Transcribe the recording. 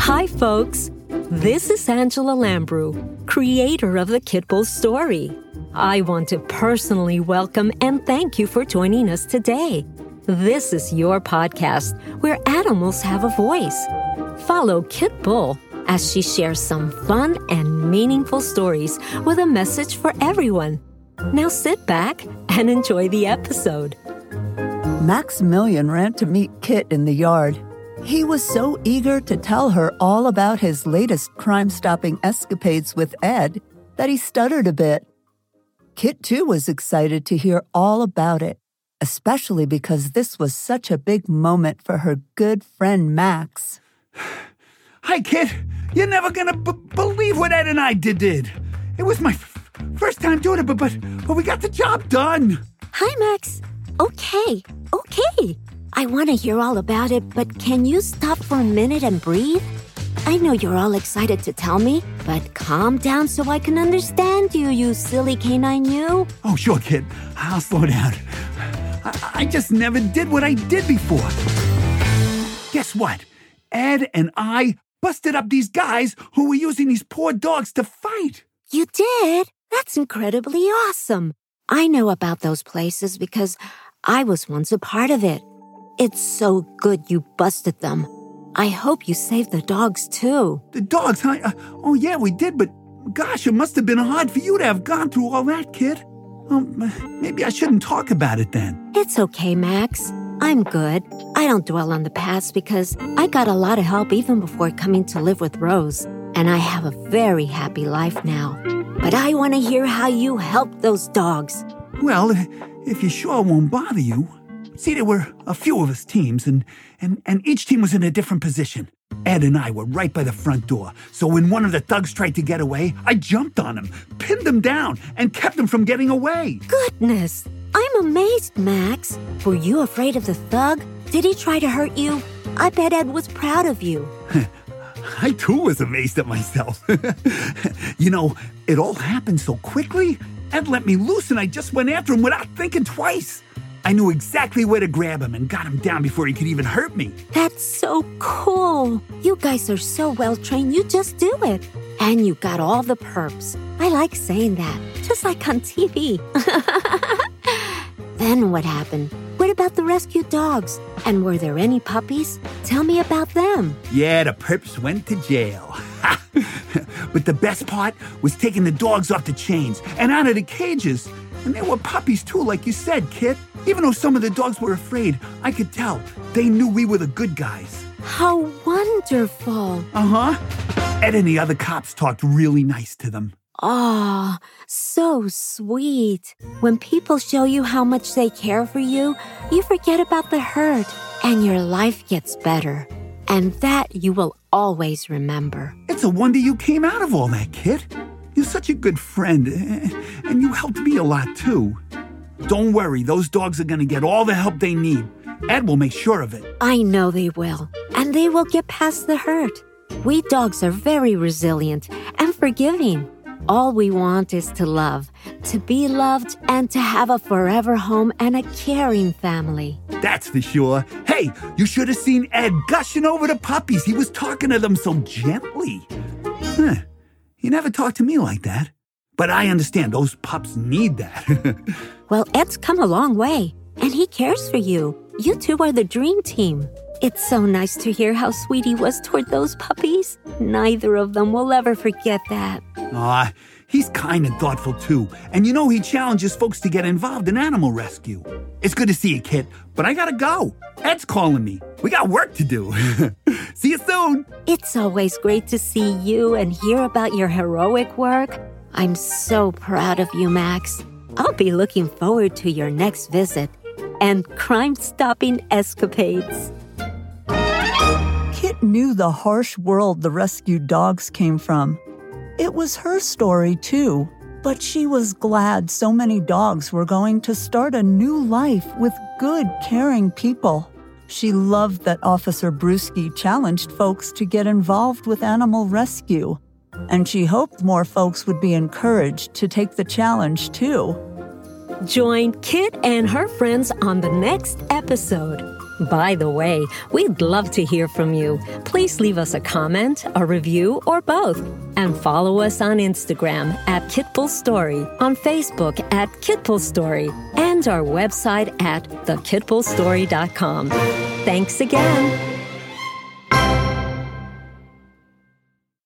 Hi, folks. This is Angela Lambrew, creator of the Kitbull story. I want to personally welcome and thank you for joining us today. This is your podcast where animals have a voice. Follow Kit Bull as she shares some fun and meaningful stories with a message for everyone. Now sit back and enjoy the episode. Maximilian ran to meet Kit in the yard. He was so eager to tell her all about his latest crime stopping escapades with Ed that he stuttered a bit. Kit, too, was excited to hear all about it, especially because this was such a big moment for her good friend Max. Hi, Kit. You're never gonna b- believe what Ed and I did. did. It was my f- first time doing it, but, but but we got the job done. Hi, Max. Okay, okay. I want to hear all about it, but can you stop for a minute and breathe? I know you're all excited to tell me, but calm down so I can understand you, you silly canine you. Oh, sure, kid. I'll slow down. I, I just never did what I did before. Guess what? Ed and I busted up these guys who were using these poor dogs to fight. You did? That's incredibly awesome. I know about those places because I was once a part of it. It's so good you busted them. I hope you saved the dogs too. The dogs, huh? Uh, oh, yeah, we did, but gosh, it must have been hard for you to have gone through all that, kid. Um, maybe I shouldn't talk about it then. It's okay, Max. I'm good. I don't dwell on the past because I got a lot of help even before coming to live with Rose, and I have a very happy life now. But I want to hear how you helped those dogs. Well, if you sure won't bother you, See, there were a few of us teams, and, and, and each team was in a different position. Ed and I were right by the front door, so when one of the thugs tried to get away, I jumped on him, pinned him down, and kept him from getting away. Goodness! I'm amazed, Max. Were you afraid of the thug? Did he try to hurt you? I bet Ed was proud of you. I too was amazed at myself. you know, it all happened so quickly. Ed let me loose and I just went after him without thinking twice. I knew exactly where to grab him and got him down before he could even hurt me. That's so cool. You guys are so well trained, you just do it. And you got all the perps. I like saying that, just like on TV. then what happened? What about the rescued dogs? And were there any puppies? Tell me about them. Yeah, the perps went to jail. but the best part was taking the dogs off the chains and out of the cages. And there were puppies too, like you said, Kit. Even though some of the dogs were afraid, I could tell they knew we were the good guys. How wonderful. Uh huh. Ed and the other cops talked really nice to them. Ah, oh, so sweet. When people show you how much they care for you, you forget about the hurt and your life gets better. And that you will always remember. It's a wonder you came out of all that, Kit. You're such a good friend, eh, and you helped me a lot too. Don't worry, those dogs are going to get all the help they need. Ed will make sure of it. I know they will, and they will get past the hurt. We dogs are very resilient and forgiving. All we want is to love, to be loved, and to have a forever home and a caring family. That's for sure. Hey, you should have seen Ed gushing over the puppies. He was talking to them so gently. Huh. He never talked to me like that. But I understand those pups need that. well, Ed's come a long way, and he cares for you. You two are the dream team. It's so nice to hear how sweet he was toward those puppies. Neither of them will ever forget that. Ah, he's kind and thoughtful too. And you know he challenges folks to get involved in animal rescue. It's good to see you, Kit, but I gotta go. Ed's calling me. We got work to do. see you soon. It's always great to see you and hear about your heroic work. I'm so proud of you, Max. I'll be looking forward to your next visit and crime stopping escapades. Kit knew the harsh world the rescued dogs came from. It was her story, too, but she was glad so many dogs were going to start a new life with good, caring people. She loved that Officer Bruschi challenged folks to get involved with animal rescue and she hoped more folks would be encouraged to take the challenge too. Join Kit and her friends on the next episode. By the way, we'd love to hear from you. Please leave us a comment, a review, or both. And follow us on Instagram at Kitbull Story, on Facebook at Kitbull Story, and our website at thekitbullstory.com. Thanks again.